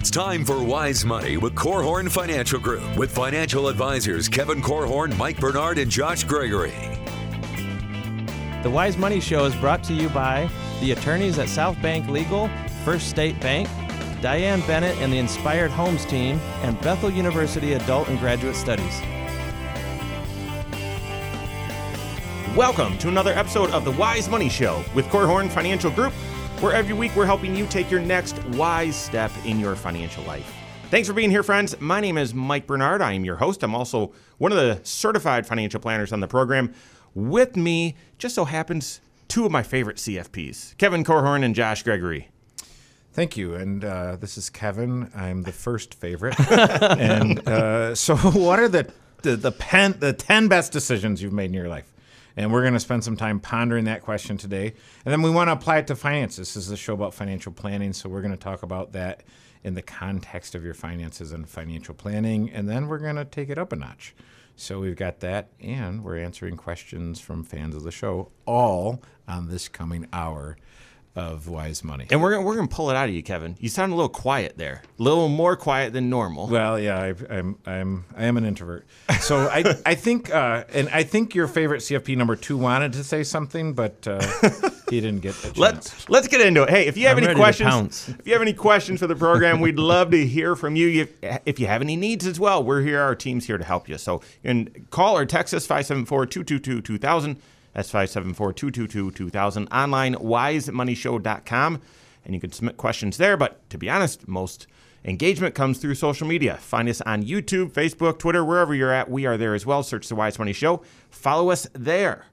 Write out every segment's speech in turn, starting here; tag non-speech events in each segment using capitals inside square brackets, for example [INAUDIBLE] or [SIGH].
It's time for Wise Money with Korhorn Financial Group with financial advisors Kevin Korhorn, Mike Bernard, and Josh Gregory. The Wise Money Show is brought to you by the attorneys at South Bank Legal, First State Bank, Diane Bennett and the Inspired Homes team, and Bethel University Adult and Graduate Studies. Welcome to another episode of the Wise Money Show with Korhorn Financial Group, where every week we're helping you take your next wise step in your financial life. Thanks for being here, friends. My name is Mike Bernard. I am your host. I'm also one of the certified financial planners on the program. With me, just so happens, two of my favorite CFPs, Kevin Korhorn and Josh Gregory. Thank you. And uh, this is Kevin. I'm the first favorite. [LAUGHS] and uh, so, [LAUGHS] what are the the the, pen, the ten best decisions you've made in your life? And we're going to spend some time pondering that question today. And then we want to apply it to finance. This is a show about financial planning, so we're going to talk about that in the context of your finances and financial planning. And then we're going to take it up a notch. So we've got that, and we're answering questions from fans of the show, all on this coming hour of Wise Money. And we're gonna, we're going to pull it out of you, Kevin. You sound a little quiet there, a little more quiet than normal. Well, yeah, I, I'm I'm I am an introvert. So I I think uh, and I think your favorite CFP number two wanted to say something, but uh, he didn't get [LAUGHS] the chance. Let's let's get into it. Hey, if you have I'm any ready questions, pounce. if you have any questions for the program, we'd love to hear from you. If, if you have any needs as well, we're here. Our team's here to help you. So you can call or text us 574-222-2000. That's 574-222-2000. Online wisemoneyshow.com, and you can submit questions there. But to be honest, most engagement comes through social media. Find us on YouTube, Facebook, Twitter, wherever you're at. We are there as well. Search the Wise Money Show. Follow us there.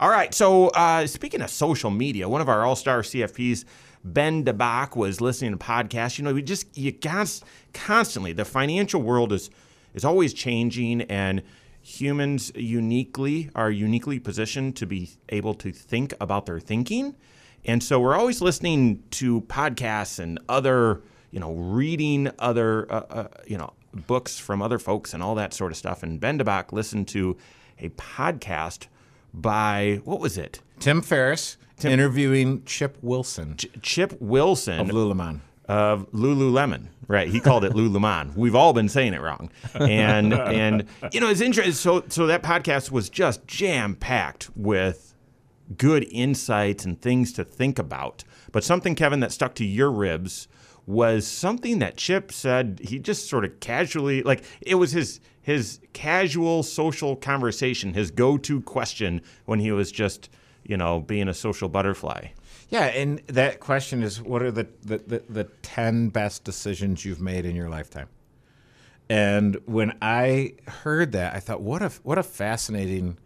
All right. So, uh, speaking of social media, one of our all star CFPs, Ben DeBach, was listening to podcasts. You know, we just, you const, constantly, the financial world is, is always changing, and humans uniquely are uniquely positioned to be able to think about their thinking. And so, we're always listening to podcasts and other, you know, reading other, uh, uh, you know, books from other folks and all that sort of stuff. And Ben DeBach listened to a podcast by what was it? Tim Ferriss interviewing Chip Wilson Ch- Chip Wilson of Lululemon. Of Lululemon. Right, he called it Lululemon. We've all been saying it wrong, and [LAUGHS] and you know it's interesting. So so that podcast was just jam packed with good insights and things to think about. But something, Kevin, that stuck to your ribs was something that Chip said. He just sort of casually, like it was his his casual social conversation, his go to question when he was just you know being a social butterfly. Yeah, and that question is what are the, the, the, the 10 best decisions you've made in your lifetime? And when I heard that, I thought, what a, what a fascinating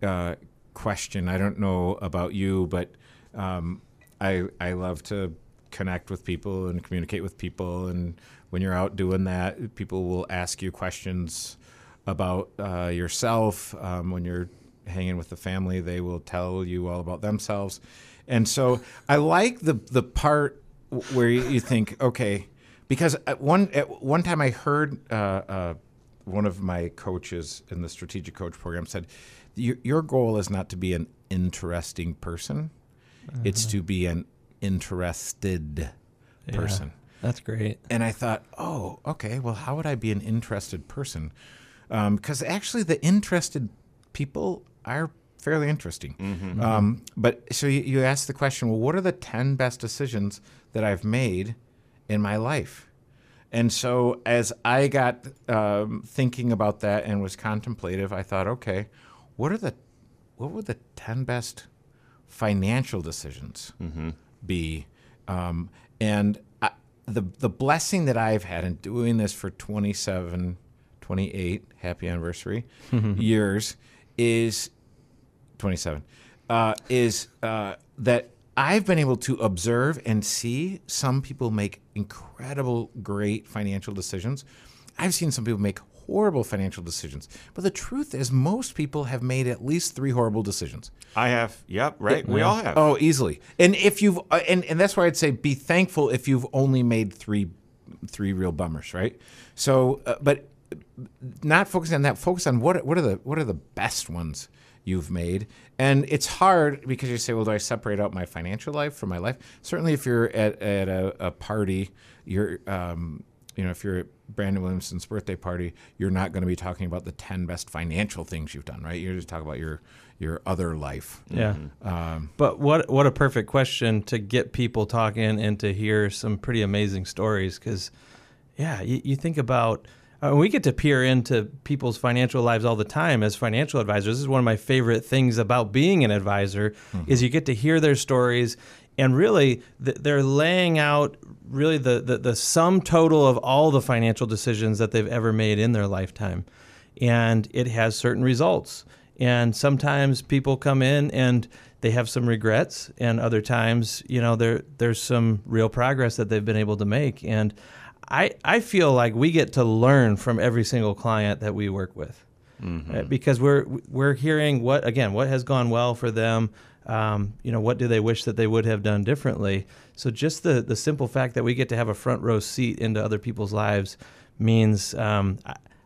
uh, question. I don't know about you, but um, I, I love to connect with people and communicate with people. And when you're out doing that, people will ask you questions about uh, yourself. Um, when you're hanging with the family, they will tell you all about themselves. And so I like the the part where you, think, okay, because at one at one time I heard uh, uh, one of my coaches in the strategic coach program said, your, your goal is not to be an interesting person, it's to be an interested person. That's great. And I thought, oh, okay, well, how would I be an interested person? Because actually, the interested people are fairly interesting. Um, but so you, you ask the question, well, what are the 10 best decisions that I've made in my life? And so as I got um, thinking about that and was contemplative, I thought, okay, what are the what would the 10 best financial decisions be? Um, and I, the the blessing that I've had in doing this for 27, 28, happy anniversary years is 27 uh, is uh, that I've been able to observe and see some people make incredible, great financial decisions. I've seen some people make horrible financial decisions. But the truth is, most people have made at least three horrible decisions. I have, yep, right. We all have. Oh, easily. And if you've, uh, and, and that's why I'd say be thankful if you've only made three, three real bummers, right? So, uh, but not focusing on that. Focus on what what are the what are the best ones you've made. And it's hard because you say, well, do I separate out my financial life from my life? Certainly, if you're at, at a, a party, you're, um, you know, if you're at Brandon Williamson's birthday party, you're not going to be talking about the 10 best financial things you've done, right? You're just talking about your, your other life. Yeah. Um, but what, what a perfect question to get people talking and to hear some pretty amazing stories. Cause yeah, you, you think about, uh, we get to peer into people's financial lives all the time as financial advisors. This is one of my favorite things about being an advisor mm-hmm. is you get to hear their stories and really they're laying out really the, the, the sum total of all the financial decisions that they've ever made in their lifetime. And it has certain results. And sometimes people come in and they have some regrets, and other times, you know, there there's some real progress that they've been able to make. And I, I feel like we get to learn from every single client that we work with. Mm-hmm. uh, because we're we're hearing what again what has gone well for them um, you know what do they wish that they would have done differently. So just the the simple fact that we get to have a front row seat into other people's lives means um,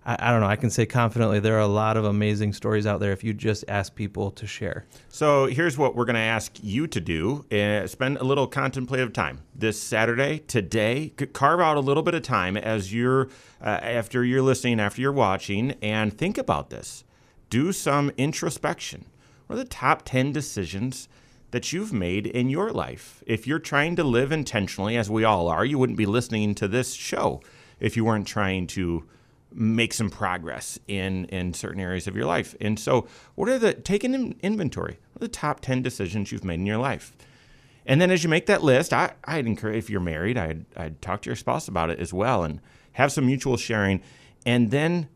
I, I, don't know. I can say confidently there are a lot of amazing stories out there if you just ask people to share. So here's what we're going to ask you to do: uh, spend a little contemplative time this Saturday, today. Carve out a little bit of time as you're uh, after you're listening, after you're watching, and think about this. Do some introspection. What are the top ten decisions? that you've made in your life. If you're trying to live intentionally, as we all are, you wouldn't be listening to this show if you weren't trying to make some progress in in certain areas of your life. And so, what are the take an inventory? What the top ten decisions you've made in your life? And then, as you make that list, I, I'd encourage if you're married, I'd I'd talk to your spouse about it as well, and have some mutual sharing. And then,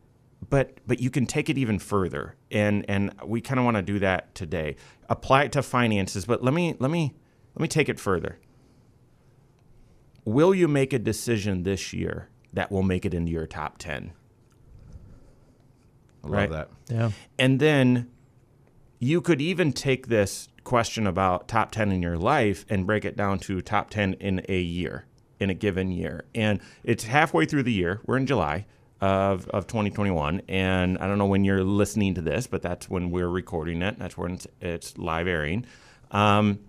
but but you can take it even further, and and we kind of want to do that today. Apply it to finances, but let me let me let me take it further. Will you make a decision this year that will make it into your top ten? I love right? that. Yeah. And then you could even take this question about top 10 in your life and break it down to top 10 in a year, in a given year. And it's halfway through the year. We're in July of, of 2021. And I don't know when you're listening to this, but that's when we're recording it. That's when it's, it's live airing. Um,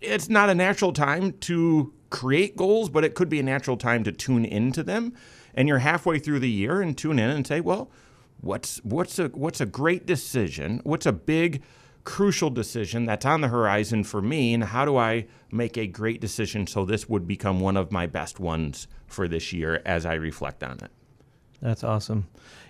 it's not a natural time to create goals, but it could be a natural time to tune into them. And you're halfway through the year and tune in and say, well, What's what's a what's a great decision? What's a big crucial decision that's on the horizon for me and how do I make a great decision so this would become one of my best ones for this year as I reflect on it. That's awesome.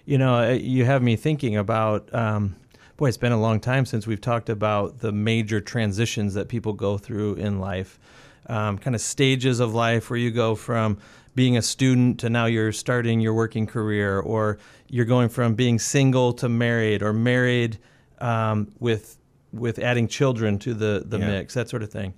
You know, uh, you have me thinking about um, boy, it's been a long time since we've talked about the major transitions that people go through in life. Um, kind of stages of life where you go from being a student to now you're starting your working career, or you're going from being single to married, or married um, with with adding children to the the yeah. mix, that sort of thing.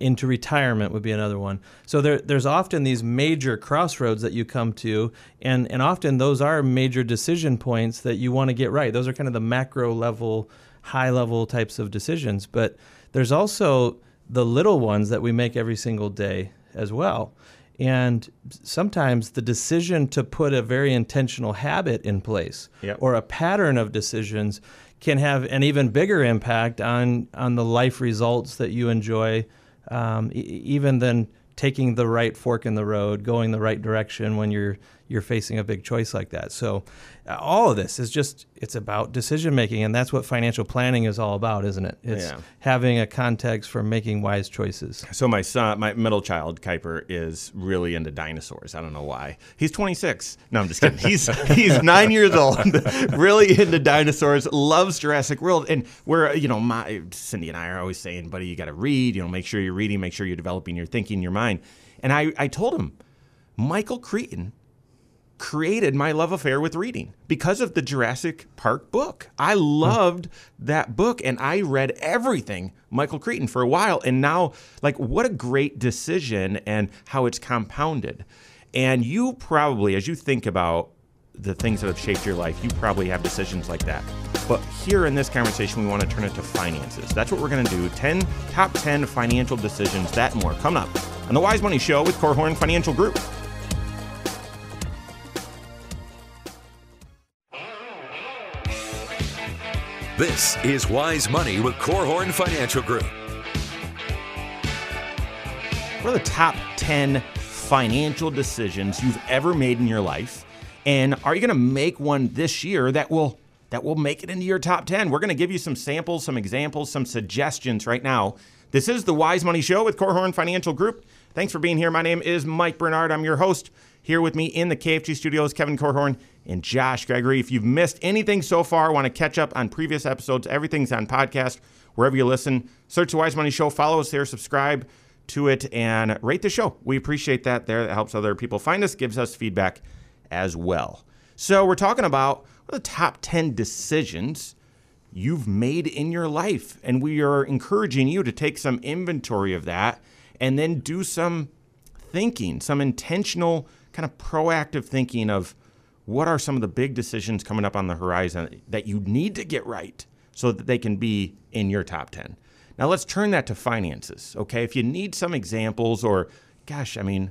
Into retirement would be another one. So there, there's often these major crossroads that you come to, and and often those are major decision points that you want to get right. Those are kind of the macro level, high level types of decisions. But there's also the little ones that we make every single day as well. And sometimes the decision to put a very intentional habit in place yep. or a pattern of decisions can have an even bigger impact on, on the life results that you enjoy, um, e- even than taking the right fork in the road, going the right direction when you're you're facing a big choice like that. So uh, all of this is just it's about decision making and that's what financial planning is all about, isn't it? It's yeah. having a context for making wise choices. So my son, my middle child Kuiper is really into dinosaurs. I don't know why. He's 26. No, I'm just kidding. He's [LAUGHS] he's 9 years old, [LAUGHS] really into dinosaurs, loves Jurassic World and we're you know, my Cindy and I are always saying, "Buddy, you got to read, you know, make sure you're reading, make sure you're developing your thinking, your mind." And I I told him Michael Crichton created my love affair with reading because of the Jurassic Park book. I loved that book and I read everything Michael Crichton for a while. And now, like, what a great decision and how it's compounded. And you probably, as you think about the things that have shaped your life, you probably have decisions like that. But here in this conversation, we want to turn it to finances. That's what we're going to do 10 top 10 financial decisions, that more. Coming up on the Wise Money Show with Korhorn Financial Group. This is Wise Money with Korhorn Financial Group. What are the top 10 financial decisions you've ever made in your life? And are you going to make one this year that will that will make it into your top 10? We're going to give you some samples, some examples, some suggestions right now. This is the Wise Money Show with Korhorn Financial Group. Thanks for being here. My name is Mike Bernard. I'm your host. Here with me in the KFG studios, Kevin Korhorn and Josh Gregory. If you've missed anything so far, want to catch up on previous episodes, everything's on podcast, wherever you listen. Search the Wise Money Show, follow us there, subscribe to it, and rate the show. We appreciate that there. That helps other people find us, gives us feedback as well. So we're talking about the top 10 decisions you've made in your life. And we are encouraging you to take some inventory of that and then do some thinking, some intentional, kind of proactive thinking of what are some of the big decisions coming up on the horizon that you need to get right so that they can be in your top 10. Now let's turn that to finances, okay? If you need some examples or gosh, I mean,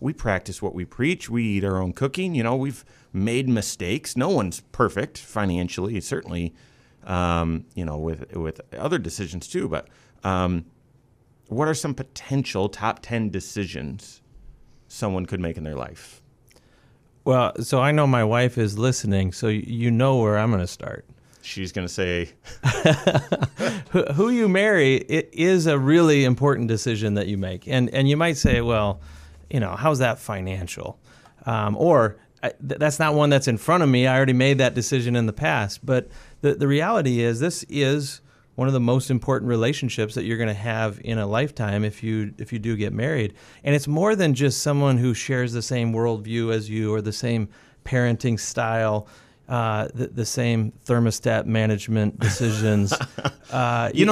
we practice what we preach. We eat our own cooking. You know, we've made mistakes. No one's perfect financially, certainly, um, you know, with with other decisions too. But um, what are some potential top ten decisions someone could make in their life? Well, so I know my wife is listening, so you know where I'm going to start. She's going to say, [LAUGHS] who, who you marry it is a really important decision that you make, and and you might say, well, you know, how's that financial, um, or th- that's not one that's in front of me. I already made that decision in the past. But the the reality is, this is one of the most important relationships that you're going to have in a lifetime if you if you do get married. And it's more than just someone who shares the same worldview as you or the same parenting style. Uh, the, the, same thermostat management [LAUGHS] decisions. Uh, you,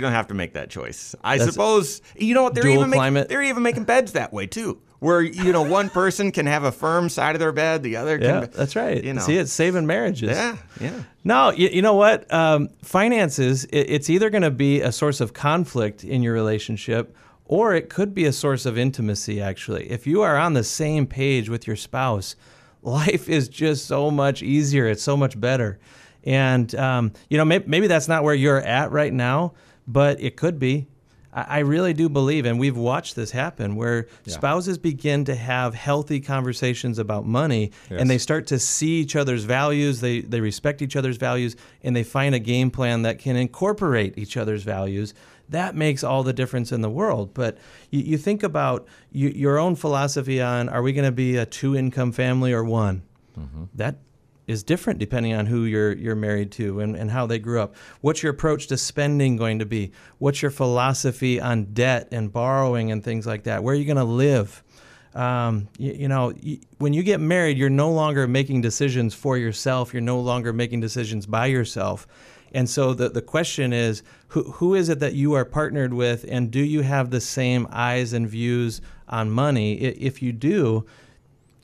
don't have to make that choice. I suppose you, know, know thankfully it, they're even making these cars these days where you don't have to make that choice. I suppose you know what they're even making, they're even making beds that way too where you know one person can have a firm side of their bed, the other can. Yeah, that's right. You know, see, it's saving marriages. Yeah, yeah. No, you, you know what? Um, finances. It, it's either going to be a source of conflict in your relationship, or it could be a source of intimacy. Actually, if you are on the same page with your spouse, life is just so much easier. It's so much better. And um, you know, maybe, maybe that's not where you're at right now, but it could be. I really do believe, and we've watched this happen, where yeah. spouses begin to have healthy conversations about money, yes. and they start to see each other's values, they, they respect each other's values, and they find a game plan that can incorporate each other's values. That makes all the difference in the world. But you, you think about you, your own philosophy on are we going to be a two income family or one? Mm-hmm. That is different depending on who you're you're married to and, and how they grew up. What's your approach to spending going to be? What's your philosophy on debt and borrowing and things like that? Where are you going to live? Um, you, you, know, you, when you get married, you're no longer making decisions for yourself. You're no longer making decisions by yourself. And so the, the question is who, who is it that you are partnered with, and do you have the same eyes and views on money? If you do,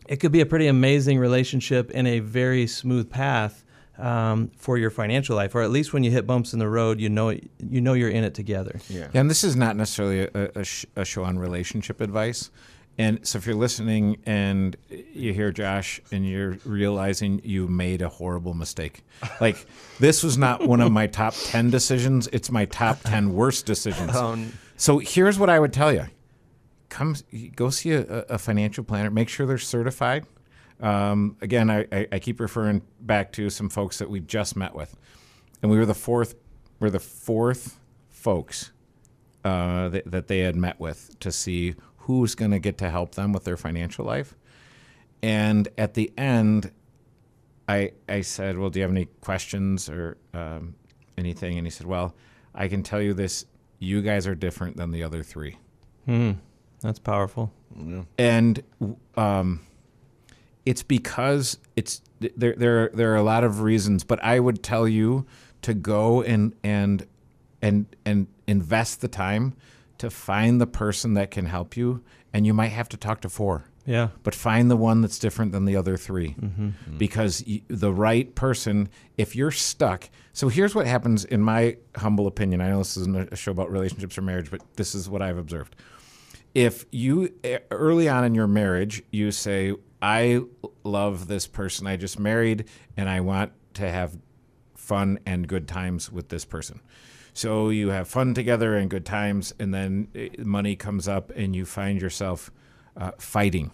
it could be a pretty amazing relationship and a very smooth path um, for your financial life, or at least when you hit bumps in the road, you know you know you're in it together. Yeah. yeah and this is not necessarily a, a, sh- a, show on relationship advice. And so, if you're listening and you hear Josh and you're realizing you made a horrible mistake, [LAUGHS] like this was not one of my top ten decisions; it's my top ten worst decisions. [LAUGHS] Um, so here's what I would tell you: come go see a, a financial planner. Make sure they're certified. Um, again, I, I, keep referring back to some folks that we've just met with, and we were the fourth. We're the fourth folks uh, that, that they had met with to see who's going to get to help them with their financial life. And at the end, I I said, "Well, do you have any questions or um, anything?" And he said, "Well, I can tell you this: you guys are different than the other three. Hmm. That's powerful. Yeah. And um, it's because it's there. There there are a lot of reasons, but I would tell you to go and and and and invest the time to find the person that can help you, and you might have to talk to four. Yeah. But find the one that's different than the other 3 mm-hmm. Mm-hmm. because the right person, if you're stuck. So here's what happens, in my humble opinion. I know this isn't a show about relationships or marriage, but this is what I've observed if you early on in your marriage you say i love this person i just married and i want to have fun and good times with this person. So you have fun together and good times, and then eh, money comes up, and you find yourself uh, fighting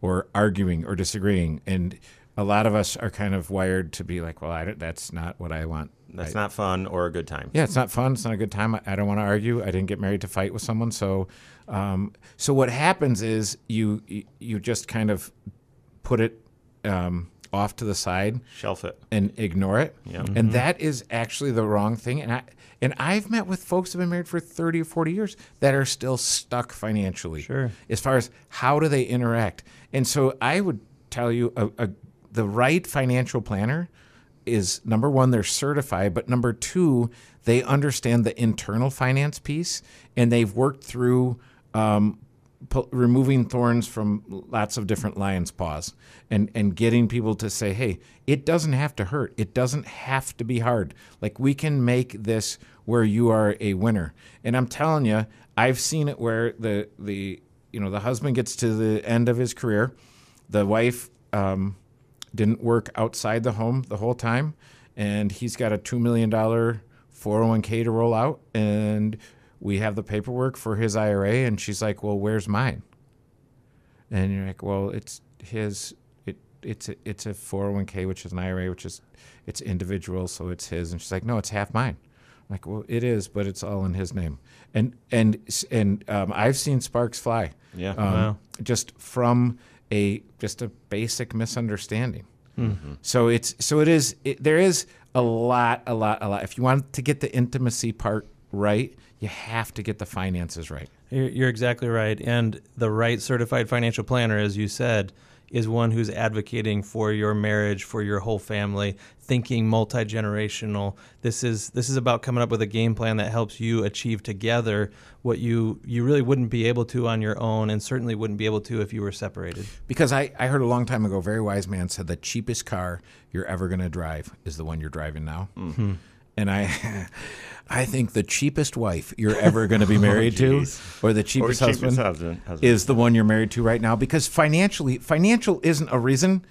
or arguing or disagreeing. And a lot of us are kind of wired to be like, well, I don't, that's not what I want. That's I- not fun or a good time. yeah, it's not fun. It's not a good time. I, I don't want to argue. I didn't get married to fight with someone. So, um, so what happens is you you just kind of put it um, off to the side Shelf it. and ignore it. Yeah. And that is actually the wrong thing. And I and I've met with folks who've been married for 30 or 40 years that are still stuck financially. Sure. As far as how do they interact. And so I would tell you a, a, the right financial planner is number one, they're certified, but number two, they understand the internal finance piece and they've worked through um, pu- removing thorns from lots of different lions' paws and, and getting people to say, hey, it doesn't have to hurt. It doesn't have to be hard. Like, we can make this where you are a winner. And I'm telling you, I've seen it where the, the, you know, the husband gets to the end of his career, the wife, um, didn't work outside the home the whole time, and he's got a two million dollar 401k to roll out, and we have the paperwork for his IRA, and she's like, "Well, where's mine?" And you're like, "Well, it's his. It it's a, it's a 401k, which is an IRA, which is it's individual, so it's his." And she's like, "No, it's half mine." I'm like, well, it is, but it's all in his name. And and and um, I've seen sparks fly. Yeah. Um, Wow. Just from a just a basic misunderstanding. Mm-hmm. So it's so it is. It, there is a lot, a lot, a lot. If you want to get the intimacy part right, you have to get the finances right. You're, you're exactly right. And the right certified financial planner, as you said, is one who's advocating for your marriage, for your whole family, thinking multi generational. This is this is about coming up with a game plan that helps you achieve together what you you really wouldn't be able to on your own, and certainly wouldn't be able to if you were separated. Because I, I heard a long time ago, a very wise man said the cheapest car you're ever going to drive is the one you're driving now. Mm-hmm. And I, [LAUGHS] I think the cheapest wife you're ever going to be [LAUGHS] oh, married to, or the cheapest, cheapest husband, husband- husband. is the one you're married to right now. Because financially, financial isn't a reason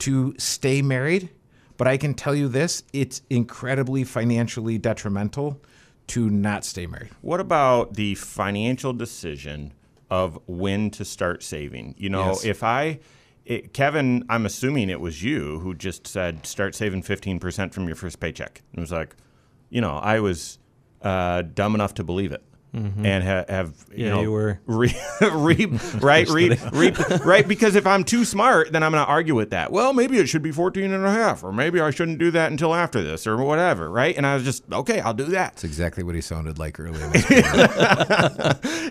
to stay married. But I can tell you this: it's incredibly financially detrimental to not stay married. What about the financial decision of when to start saving? You know, Yes. if I, it, Kevin, I'm assuming it was you who just said start saving 15% from your first paycheck. It was like, you know, I was uh, dumb enough to believe it. And ha- have you Yeah, know you were. [LAUGHS] re- reap [LAUGHS] right reap, reap [LAUGHS] right because if I'm too smart then I'm going to argue with that well maybe it should be 14 and a half or maybe I shouldn't do that until after this or whatever right and I was just okay I'll do that That's exactly what he sounded like earlier.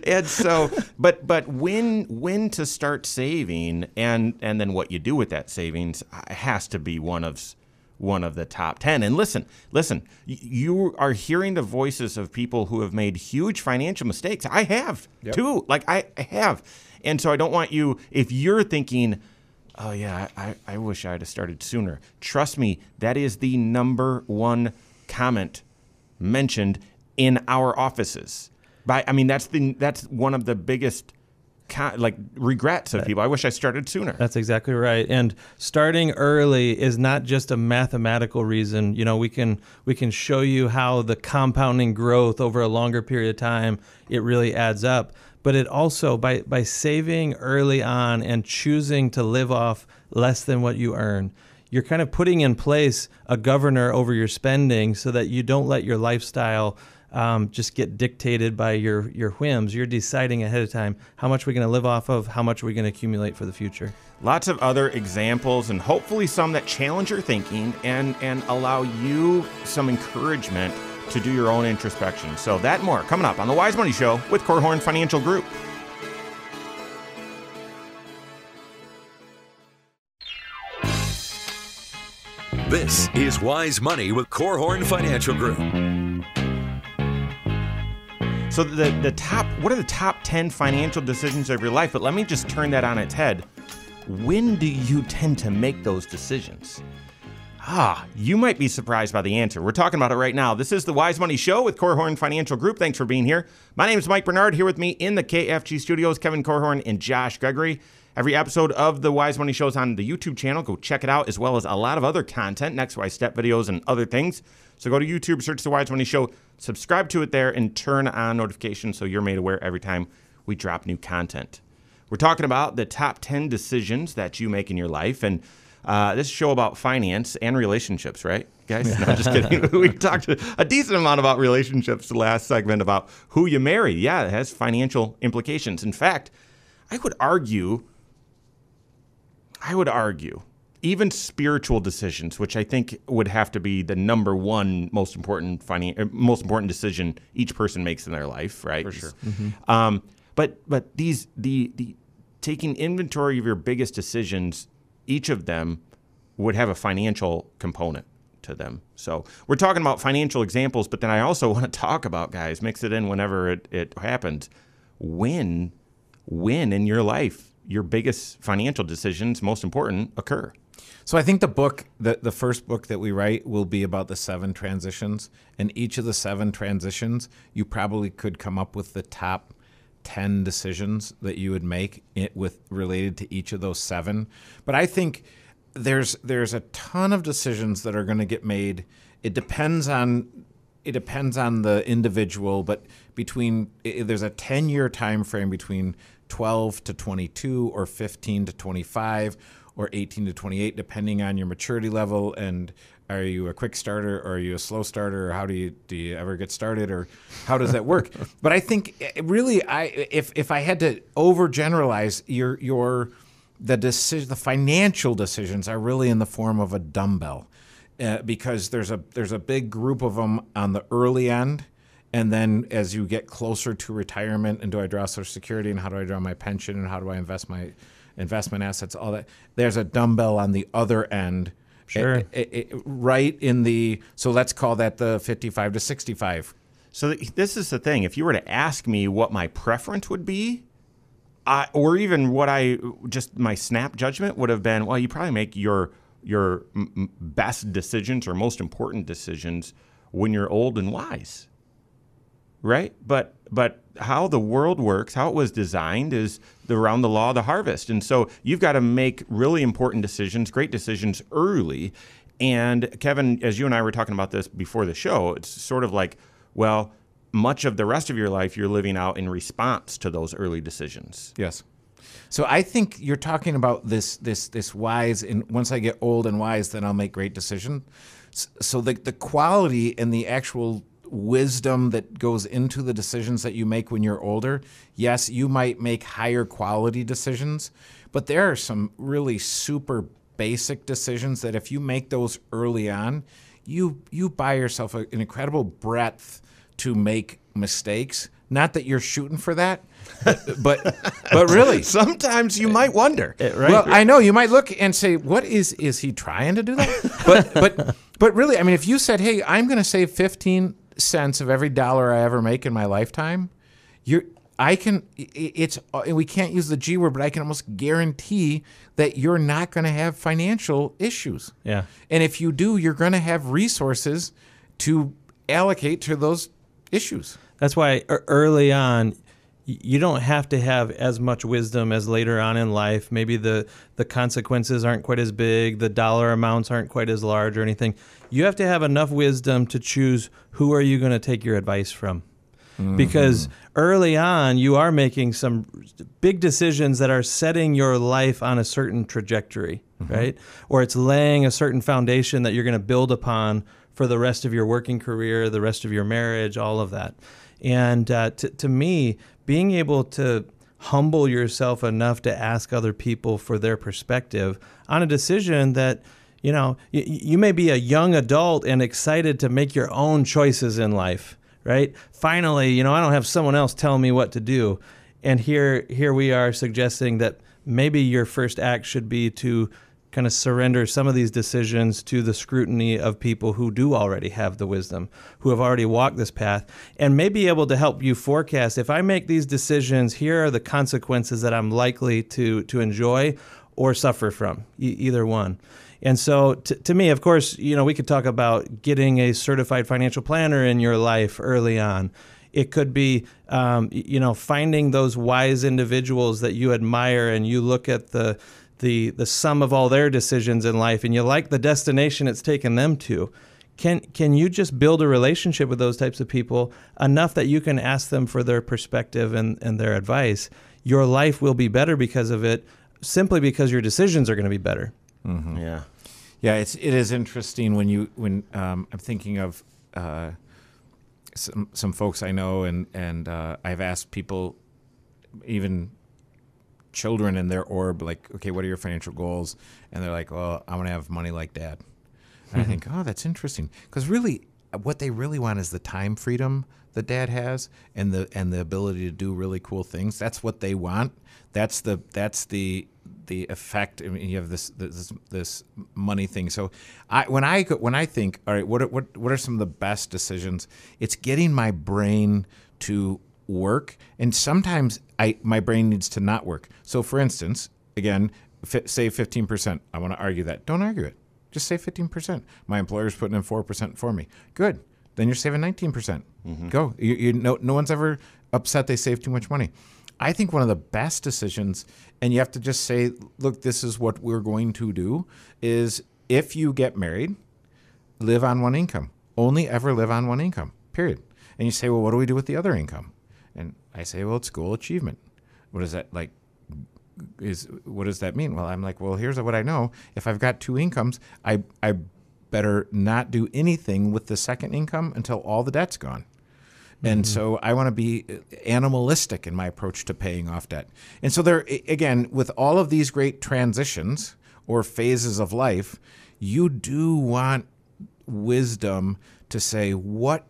and so but but when when to start saving and and then what you do with that savings uh, has to be one of s- one of the top 10 and listen listen you are hearing the voices of people who have made huge financial mistakes. I have too. Like I, have. And so i don't want you if you're thinking oh yeah I, I I wish i'd have started sooner. Trust me that is the number one comment mentioned in our offices. By I mean that's the that's one of the biggest like regrets of people. I wish I started sooner. That's exactly right. And starting early is not just a mathematical reason. You know, we can we can show you how the compounding growth over a longer period of time it really adds up. But it also by by saving early on and choosing to live off less than what you earn, you're kind of putting in place a governor over your spending so that you don't let your lifestyle um, just get dictated by your your whims. You're deciding ahead of time how much we're going to live off of, how much we're going to accumulate for the future. Lots of other examples and hopefully some that challenge your thinking and and allow you some encouragement to do your own introspection. So that and more coming up on the Wise Money Show with Korhorn Financial Group. This is Wise Money with Korhorn Financial Group. So the the top what are the top 10 financial decisions of your life? But let me just turn that on its head. When do you tend to make those decisions? Ah, you might be surprised by the answer. We're talking about it right now. This is the Wise Money Show with Korhorn Financial Group. Thanks for being here. My name is Mike Bernard. Here with me in the KFG studios, Kevin Korhorn and Josh Gregory. Every episode of the Wise Money Show is on the YouTube channel. Go check it out, as well as a lot of other content, next wise step videos and other things. So go to YouTube, search the Wise Money Show, subscribe to it there, and turn on notifications so you're made aware every time we drop new content. We're talking about the top 10 decisions that you make in your life. And uh, this show about finance and relationships, right, guys? No, just [LAUGHS] kidding. [LAUGHS] we talked a decent amount about relationships the last segment about who you marry. Yeah, it has financial implications. In fact, I would argue, I would argue, even spiritual decisions, which I think would have to be the number one most important finan- uh, most important decision each person makes in their life, right? For sure. Mm-hmm. Um, but but these the the taking inventory of your biggest decisions each of them would have a financial component to them. So we're talking about financial examples, but then I also [LAUGHS] want to talk about guys, mix it in whenever it, it happens. When, when in your life your biggest financial decisions, most important, occur. So I think the book, the, the first book that we write, will be about the seven transitions. And each of the seven transitions, you probably could come up with the top 10 decisions that you would make with related to each of those seven. But I think there's there's a ton of decisions that are going to get made. It depends on it depends on the individual, but between there's a 10 year time frame between 12 to 22 or 15 to 25 or 18 to 28 depending on your maturity level and are you a quick starter or are you a slow starter or how do you do you ever get started or how does that work? [LAUGHS] But i think eh, really i if if i had to overgeneralize your your the decision the financial decisions are really in the form of a dumbbell uh, because there's a there's a big group of them on the early end and then as you get closer to retirement and do i draw social security and how do i draw my pension and how do i invest my investment assets all that there's a dumbbell on the other end Sure. It, it, it, right in the so let's call that the 55 to 65. So this is the thing. If you were to ask me what my preference would be, I, or even what I just my snap judgment would have been, well, you probably make your your best decisions or most important decisions when you're old and wise right? But but how the world works, how it was designed, is around the law of the harvest, and so you've got to make really important decisions, great decisions early. And Kevin, as you and I were talking about this before the show, it's sort of like, well, much of the rest of your life you're living out in response to those early decisions. Yes. So I think you're talking about this this this wise and once I get old and wise then I'll make great decisions. So the the quality and the actual wisdom that goes into the decisions that you make when you're older. Yes, you might make higher quality decisions, but there are some really super basic decisions that if you make those early on, you you buy yourself a, an incredible breadth to make mistakes. Not that you're shooting for that, but [LAUGHS] but, but really, [LAUGHS] sometimes you might wonder. Eh, right? Well, I know you might look and say, "What is is he trying to do that?" but but but really, I mean, if you said, "Hey, I'm going to save 15 cents of every dollar I ever make in my lifetime, you're I can it's uh, we can't use the G word, but I can almost guarantee that you're not going to have financial issues. Yeah. And if you do, you're going to have resources to allocate to those issues. That's why early on you don't have to have as much wisdom as later on in life. Maybe the the consequences aren't quite as big, the dollar amounts aren't quite as large or anything. You have to have enough wisdom to choose who are you going to take your advice from. Mm-hmm. Because early on, you are making some big decisions that are setting your life on a certain trajectory, mm-hmm. right? Or it's laying a certain foundation that you're going to build upon for the rest of your working career, the rest of your marriage, all of that. And uh, to, to me, being able to humble yourself enough to ask other people for their perspective on a decision that you know you, you may be a young adult and excited to make your own choices in life right finally you know i don't have someone else telling me what to do and here here we are suggesting that maybe your first act should be to kind of surrender some of these decisions to the scrutiny of people who do already have the wisdom, who have already walked this path, and may be able to help you forecast if I make these decisions, here are the consequences that I'm likely to, to enjoy or suffer from, e- either one. And so, t- to me, of course, you know, we could talk about getting a certified financial planner in your life early on. It could be, um, you know, finding those wise individuals that you admire, and you look at the the the sum of all their decisions in life, and you like the destination it's taken them to. Can can you just build a relationship with those types of people enough that you can ask them for their perspective and, and their advice? Your life will be better because of it, simply because your decisions are going to be better. Mm-hmm. Yeah. Yeah, it's it is interesting when you when um, I'm thinking of uh, some some folks I know and and uh, I've asked people, even children in their orb, like, okay, what are your financial goals? And they're like, well, I want to have money like dad. And I mm-hmm. think, oh, that's interesting, because really, what they really want is the time freedom that dad has and the and the ability to do really cool things. That's what they want. That's the that's the the effect. I mean, you have this this this money thing. So, I when I when I think, all right, what are, what what are some of the best decisions? It's getting my brain to work, and sometimes I my brain needs to not work. So, for instance, again, say fifteen percent. I want to argue that. Don't argue it. Just say fifteen percent. My employer's putting in four percent for me. Good. Then you're saving nineteen percent. Mm-hmm. Go. You, you no no one's ever upset they save too much money. I think one of the best decisions, and you have to just say, look, this is what we're going to do, is if you get married, live on one income. Only ever live on one income, period. And you say, well, what do we do with the other income? And I say, well, it's goal achievement. What is that like? Is what does that mean? Well, I'm like, well, here's what I know. If I've got two incomes, I I better not do anything with the second income until all the debt's gone. And mm-hmm. so I want to be animalistic in my approach to paying off debt. And so there again, with all of these great transitions or phases of life, you do want wisdom to say what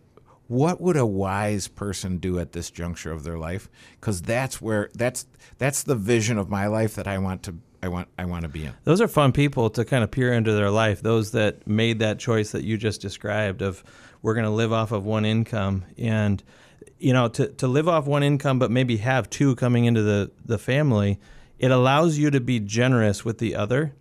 what would a wise person do at this juncture of their life because that's where that's that's the vision of my life that i want to i want i want to be in those are fun people to kind of peer into their life those that made that choice that you just described of we're going to live off of one income and you know to, to live off one income but maybe have two coming into the, the family it allows you to be generous with the other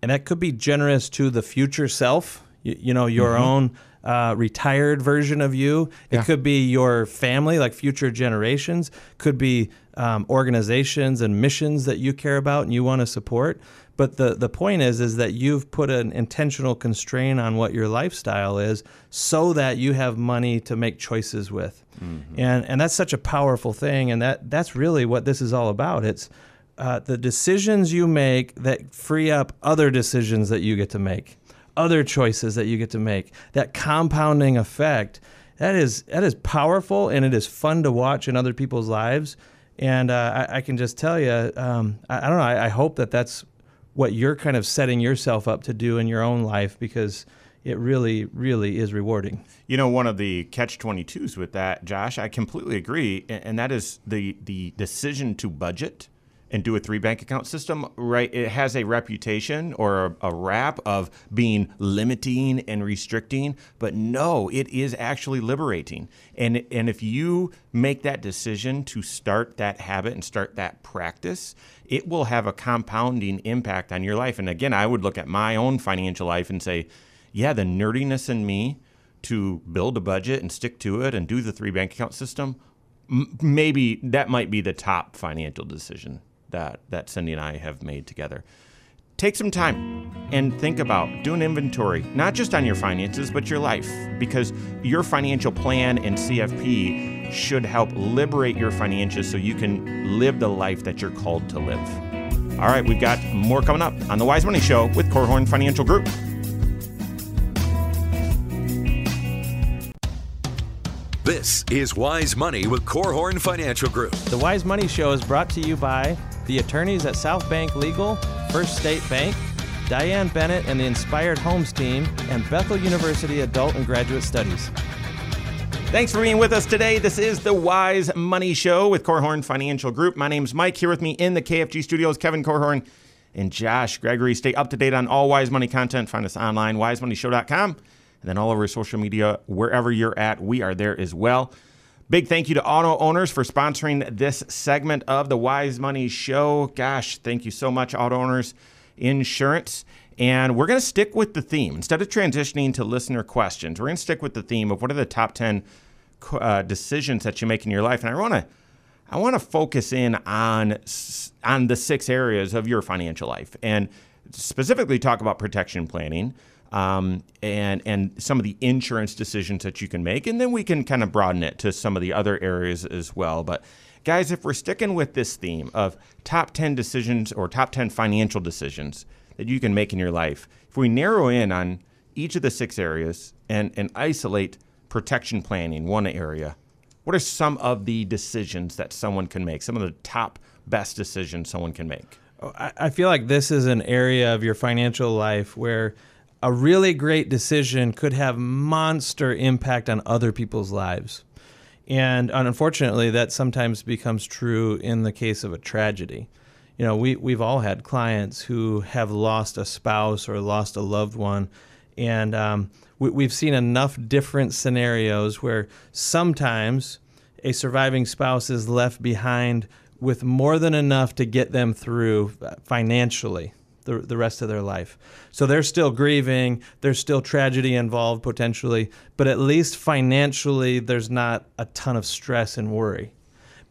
and that could be generous to the future self you, you know your mm-hmm. own uh, retired version of you it yeah. could be your family like future generations could be um, organizations and missions that you care about and you want to support but the, the point is is that you've put an intentional constraint on what your lifestyle is so that you have money to make choices with. Mm-hmm. And and that's such a powerful thing and that that's really what this is all about. It's uh, the decisions you make that free up other decisions that you get to make, other choices that you get to make. That compounding effect that is that is powerful and it is fun to watch in other people's lives. And uh, I, I, can just tell you, um, I, I, don't know. I, I, hope that that's what you're kind of setting yourself up to do in your own life because it really, really is rewarding. You know, one of the catch 22s with that, Josh, I completely agree. And that is the, the decision to budget and do a three bank account system, right? It has a reputation or a, a, rap of being limiting and restricting, but no, it is actually liberating. And and if you make that decision to start that habit and start that practice, it will have a compounding impact on your life. And again, I would look at my own financial life and say, yeah, the nerdiness in me to build a budget and stick to it and do the three bank account system, maybe that might be the top financial decision that that Cindy and I have made together. Take some time and think about do an inventory, not just on your finances, but your life, because your financial plan and CFP should help liberate your finances so you can live the life that you're called to live. All right, we've got more coming up on the Wise Money Show with Korhorn Financial Group. This is Wise Money with Korhorn Financial Group. The Wise Money Show is brought to you by the attorneys at South Bank Legal, First State Bank, Diane Bennett and the Inspired Homes team, and Bethel University Adult and Graduate Studies. Thanks for being with us today. This is the Wise Money Show with Korhorn Financial Group. My name's Mike. Here with me in the KFG studios, Kevin Korhorn and Josh Gregory. Stay up to date on all Wise Money content. Find us online, wisemoneyshow.com, and then all over social media, wherever you're at, we are there as well. Big thank you to auto owners for sponsoring this segment of the Wise Money Show. Gosh, thank you so much, auto owners insurance. And we're going to stick with the theme. Instead of transitioning to listener questions, we're going to stick with the theme of what are the top 10 uh, decisions that you make in your life. And I want to I want to focus in on on the six areas of your financial life and specifically talk about protection planning um, and and some of the insurance decisions that you can make, and then we can kind of broaden it to some of the other areas as well. But guys, if we're sticking with this theme of top ten decisions or top ten financial decisions that you can make in your life, if we narrow in on each of the six areas and and isolate protection planning one area, what are some of the decisions that someone can make? Some of the top best decisions someone can make. I feel like this is an area of your financial life where a really great decision could have monster impact on other people's lives. And unfortunately, that sometimes becomes true in the case of a tragedy. You know, we, we've all had clients who have lost a spouse or lost a loved one. And um, we, we've seen enough different scenarios where sometimes a surviving spouse is left behind with more than enough to get them through financially the, the rest of their life. So they're still grieving, there's still tragedy involved potentially, but at least financially, there's not a ton of stress and worry.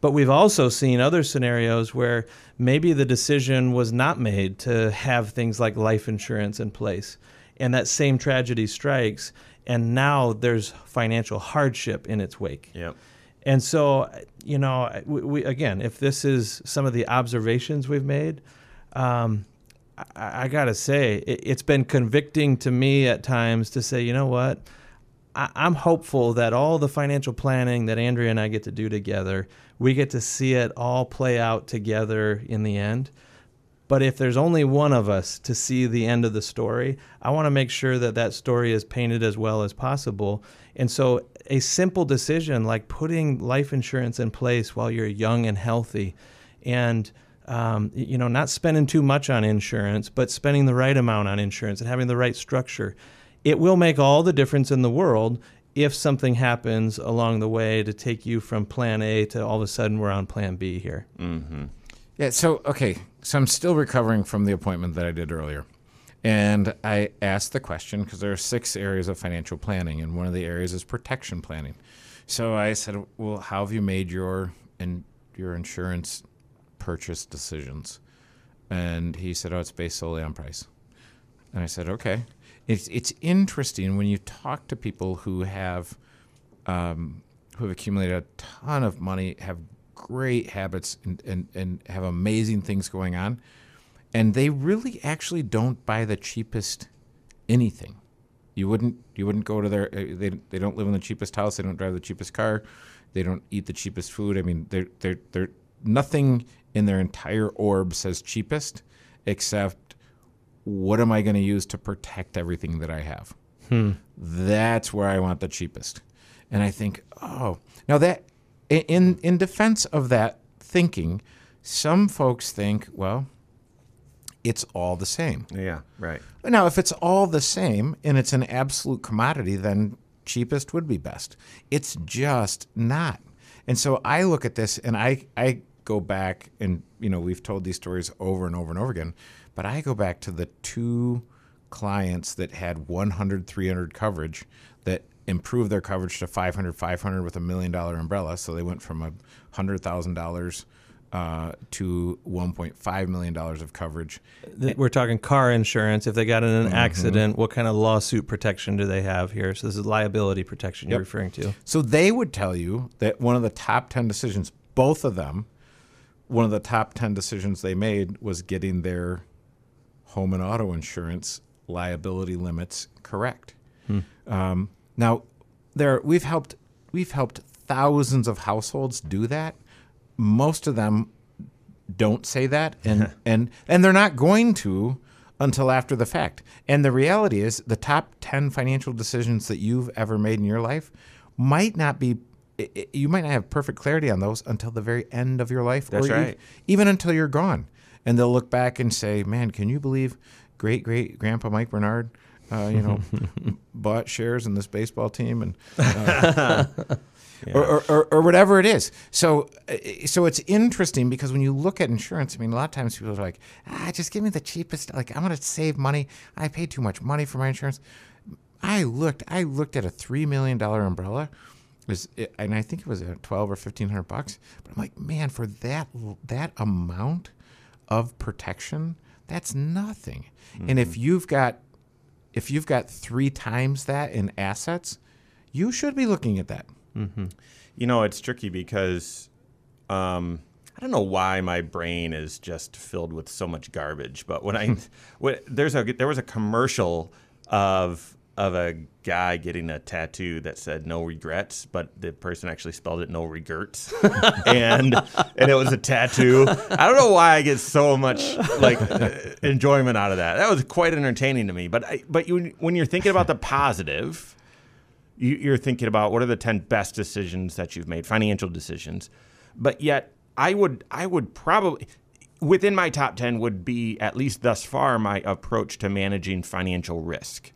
But we've also seen other scenarios where maybe the decision was not made to have things like life insurance in place, and that same tragedy strikes, and now there's financial hardship in its wake. Yep. And so, you know, we, we, again, if this is some of the observations we've made, um, I, I got to say, it, has been convicting to me at times to say, you know what? I, I'm hopeful that all the financial planning that Andrea and I get to do together, we get to see it all play out together in the end. But if there's only one of us to see the end of the story, I want to make sure that that story is painted as well as possible. And so, a simple decision like putting life insurance in place while you're young and healthy and um, you know, not spending too much on insurance, but spending the right amount on insurance and having the right structure. It will make all the difference in the world if something happens along the way to take you from plan A to all of a sudden we're on plan B here. Mm-hmm. Yeah. So, okay. So I'm still recovering from the appointment that I did earlier. And I asked the question because there are six areas of financial planning, and one of the areas is protection planning. So I said, "Well, how have you made your and your insurance purchase decisions. And he said, Oh, it's based solely on price. And I said, Okay. It's, it's interesting when you talk to people who have um, who have accumulated a ton of money, have great habits, and, and, and have amazing things going on, and they really actually don't buy the cheapest anything. You wouldn't you wouldn't go to their uh, they, they don't live in the cheapest house, they don't drive the cheapest car, they don't eat the cheapest food. I mean, they're they're they're nothing in their entire orb says cheapest, except what am I going to use to protect everything that I have? Hmm. That's where I want the cheapest. And I think, oh, now that in in defense of that thinking, some folks think, well, it's all the same. Yeah, right. Now, if it's all the same and it's an absolute commodity, then cheapest would be best. It's just not. And so I look at this and I, I go back and you know we've told these stories over and over and over again but i go back to the two clients that had 100 300 coverage that improved their coverage to 500 500 with a million dollar umbrella so they went from a hundred thousand uh, dollars to 1.5 million dollars of coverage. We're talking car insurance. If they got in an mm-hmm. accident, what kind of lawsuit protection do they have here? So this is liability protection yep. you're referring to. So they would tell you that one of the top 10 decisions, both of them, one of the top 10 decisions they made was getting their home and auto insurance liability limits correct. Hmm. Um, now, there we've helped we've helped thousands of households do that. Most of them don't say that, [LAUGHS] and and and they're not going to until after the fact. And the reality is, the top ten financial decisions that you've ever made in your life might not be it, it, you might not have perfect clarity on those until the very end of your life, That's or right. even until you're gone. And they'll look back and say, "Man, can you believe great great grandpa Mike Bernard uh, you know, [LAUGHS] bought shares in this baseball team and. Uh, [LAUGHS] or, or, or, or whatever it is. So, uh, so it's interesting because when you look at insurance, I mean, a lot of times people are like, ah, just give me the cheapest. Like, I'm going to save money. I pay too much money for my insurance. I looked, I looked at a three million dollar umbrella, was, and I think it was at twelve or fifteen hundred bucks. But I'm like, man, for that that amount of protection, that's nothing. Mm-hmm. And if you've got, if you've got three times that in assets, you should be looking at that. Mm-hmm. You know, it's tricky because um, I don't know why my brain is just filled with so much garbage. But when I [LAUGHS] when, there's a there was a commercial of of a guy getting a tattoo that said no regrets, but the person actually spelled it no regrets, [LAUGHS] and and it was a tattoo. I don't know why I get so much like uh, enjoyment out of that. That was quite entertaining to me. But I, but you, when you're thinking about the positive you, are thinking about what are the 10 best decisions that you've made, financial decisions. But yet, I would, I would probably, within my top 10 would be, at least thus far, my approach to managing financial risk.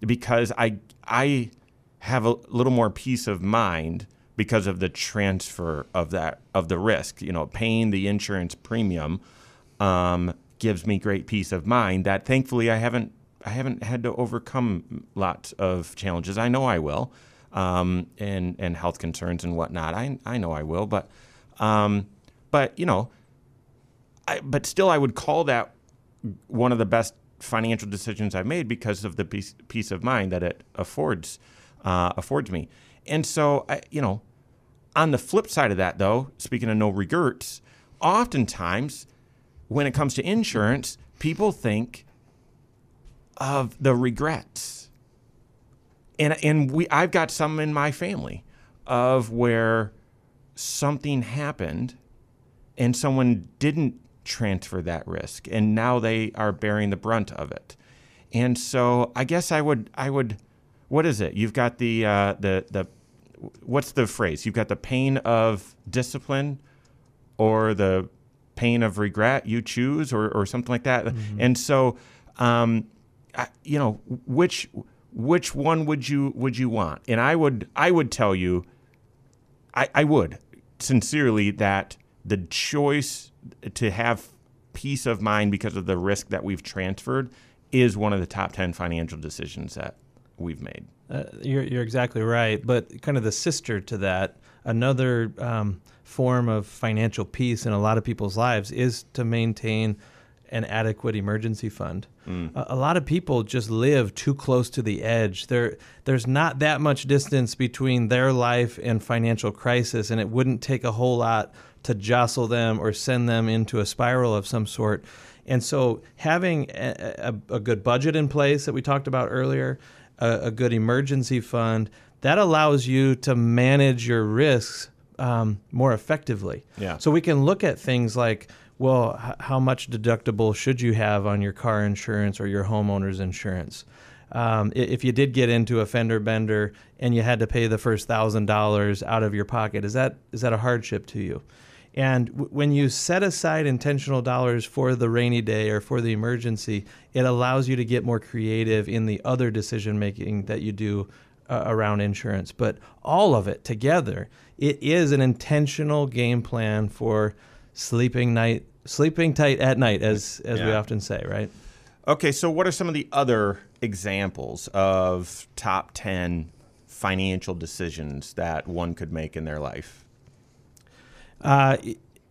Because I, I have a little more peace of mind because of the transfer of that of the risk. You know, paying the insurance premium um, gives me great peace of mind that thankfully I haven't I haven't had to overcome lots of challenges. I know I will, um, and and health concerns and whatnot. I I know I will, but um, but you know, I, but still, I would call that one of the best financial decisions I've made because of the peace, peace of mind that it affords uh, affords me. And so, I, you know, on the flip side of that, though, speaking of no regrets, oftentimes when it comes to insurance, people think of the regrets. And and we I've got some in my family of where something happened and someone didn't transfer that risk and now they are bearing the brunt of it. And so I guess I would I would what is it? You've got the uh, the the what's the phrase? You've got the pain of discipline or the pain of regret you choose or, or something like that. Mm-hmm. And so um, you know, which which one would you would you want? And I would I would tell you, I, I would sincerely that the choice to have peace of mind because of the risk that we've transferred is one of the top 10 financial decisions that we've made. Uh, you're, you're exactly right. But kind of the sister to that, another um, form of financial peace in a lot of people's lives is to maintain an adequate emergency fund. Mm. A, a, lot of people just live too close to the edge. There, there's not that much distance between their life and financial crisis, and it wouldn't take a whole lot to jostle them or send them into a spiral of some sort. And so, having a, a, a good budget in place that we talked about earlier, a, good emergency fund, that allows you to manage your risks um, more effectively. Yeah. So we can look at things like well, h- how much deductible should you have on your car insurance or your homeowner's insurance? Um, if you did get into a fender bender and you had to pay the first thousand dollars out of your pocket, is that is that a hardship to you? And w- when you set aside intentional dollars for the rainy day or for the emergency, it allows you to get more creative in the other decision making that you do uh, around insurance. But all of it together, it is an intentional game plan for sleeping night, sleeping tight at night, as as yeah. we often say, right? Okay, so what are some of the other examples of top ten financial decisions that one could make in their life? Uh,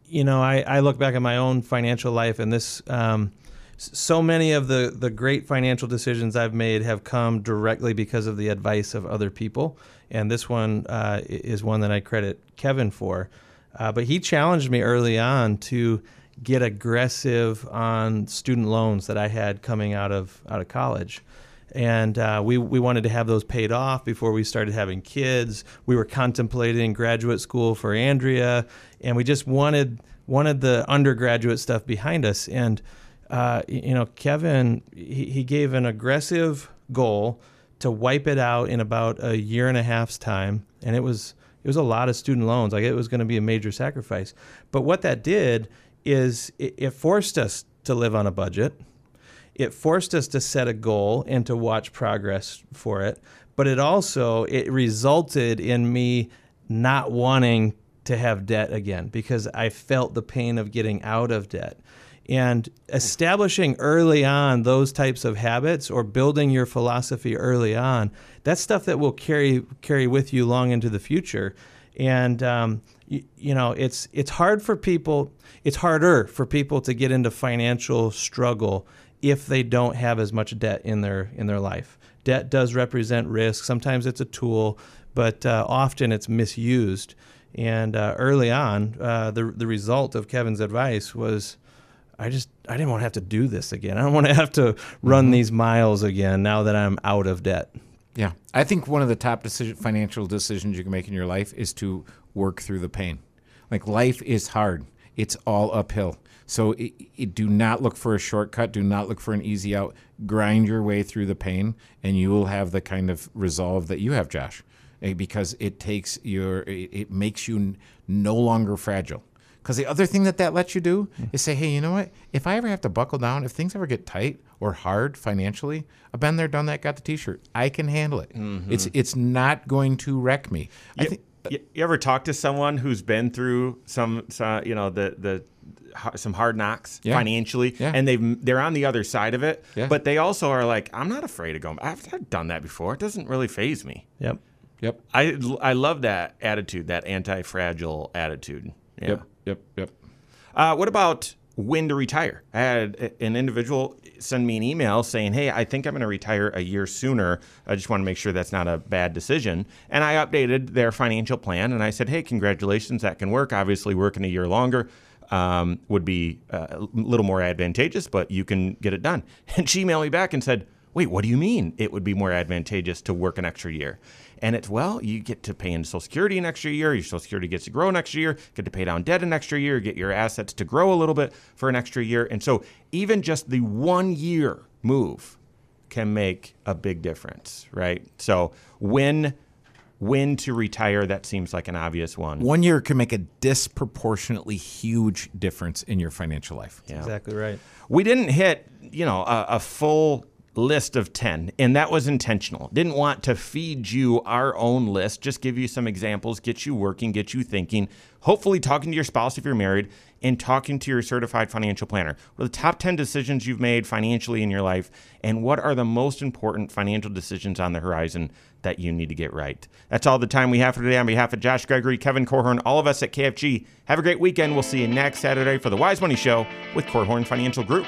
you know, I, I look back at my own financial life, and this. Um, so many of the, the great financial decisions I've made have come directly because of the advice of other people. And this one uh, is one that I credit Kevin for. Uh, but he challenged me early on to get aggressive on student loans that I had coming out of out of college. And uh, we, we wanted to have those paid off before we started having kids. We were contemplating graduate school for Andrea, and we just wanted wanted the undergraduate stuff behind us. And uh, you know, Kevin he, he gave an aggressive goal to wipe it out in about a year and a half's time, and it was it was a lot of student loans. Like it was going to be a major sacrifice. But what that did is it, it forced us to live on a budget. It forced us to set a goal and to watch progress for it. But it also it resulted in me not wanting to have debt again because I felt the pain of getting out of debt. And establishing early on those types of habits or building your philosophy early on, that's stuff that will carry carry with you long into the future. And um, you, you know, it's it's hard for people. It's harder for people to get into financial struggle if they don't have as much debt in their in their life. Debt does represent risk. Sometimes it's a tool, but uh, often it's misused. And uh, early on, uh, the the result of Kevin's advice was, I just I didn't want to have to do this again. I don't want to have to run these miles again now that I'm out of debt. Yeah, I think one of the top decision, financial decisions you can make in your life is to work through the pain. Like life is hard; it's all uphill. So it, it, do not look for a shortcut. Do not look for an easy out. Grind your way through the pain, and you will have the kind of resolve that you have, Josh, eh, because it takes your it, it makes you no longer fragile. Because the other thing that that lets you do is say, hey, you know what? If I ever have to buckle down, if things ever get tight or hard financially, I've been there, done that, got the T-shirt. I can handle it. It's it's not going to wreck me. I think You, you ever talk to someone who's been through some, some you know, the the some hard knocks Yeah. financially, Yeah. and they've they're on the other side of it, Yeah. but they also are like, I'm not afraid of going. I've, I've done that before. It doesn't really faze me. Yep. Yep. I I love that attitude, that anti-fragile attitude. Yeah. Yep. Yep. Yep. Uh, what about when to retire? I had an individual send me an email saying, Hey, I think I'm going to retire a year sooner. I just want to make sure that's not a bad decision. And I updated their financial plan and I said, Hey, congratulations, that can work. Obviously, working a year longer um, would be uh, a little more advantageous, but you can get it done. And she emailed me back and said, Wait, what do you mean it would be more advantageous to work an extra year? And it's, well, you get to pay into Social Security an extra year. Your Social Security gets to grow an extra year, get to pay down debt an extra year, get your assets to grow a little bit for an extra year. And so even just the one year move can make a big difference, right? So when when to retire, that seems like an obvious one. One year can make a disproportionately huge difference in your financial life. Yeah. Exactly right. We didn't hit, you know, a, a full list of 10, and that was intentional. Didn't want to feed you our own list, just give you some examples, get you working, get you thinking, hopefully talking to your spouse if you're married, and talking to your certified financial planner. What are the top 10 decisions you've made financially in your life, and what are the most important financial decisions on the horizon that you need to get right? That's all the time we have for today. On behalf of Josh Gregory, Kevin Korhorn, all of us at KFG, have a great weekend. We'll see you next Saturday for the Wise Money Show with Korhorn Financial Group.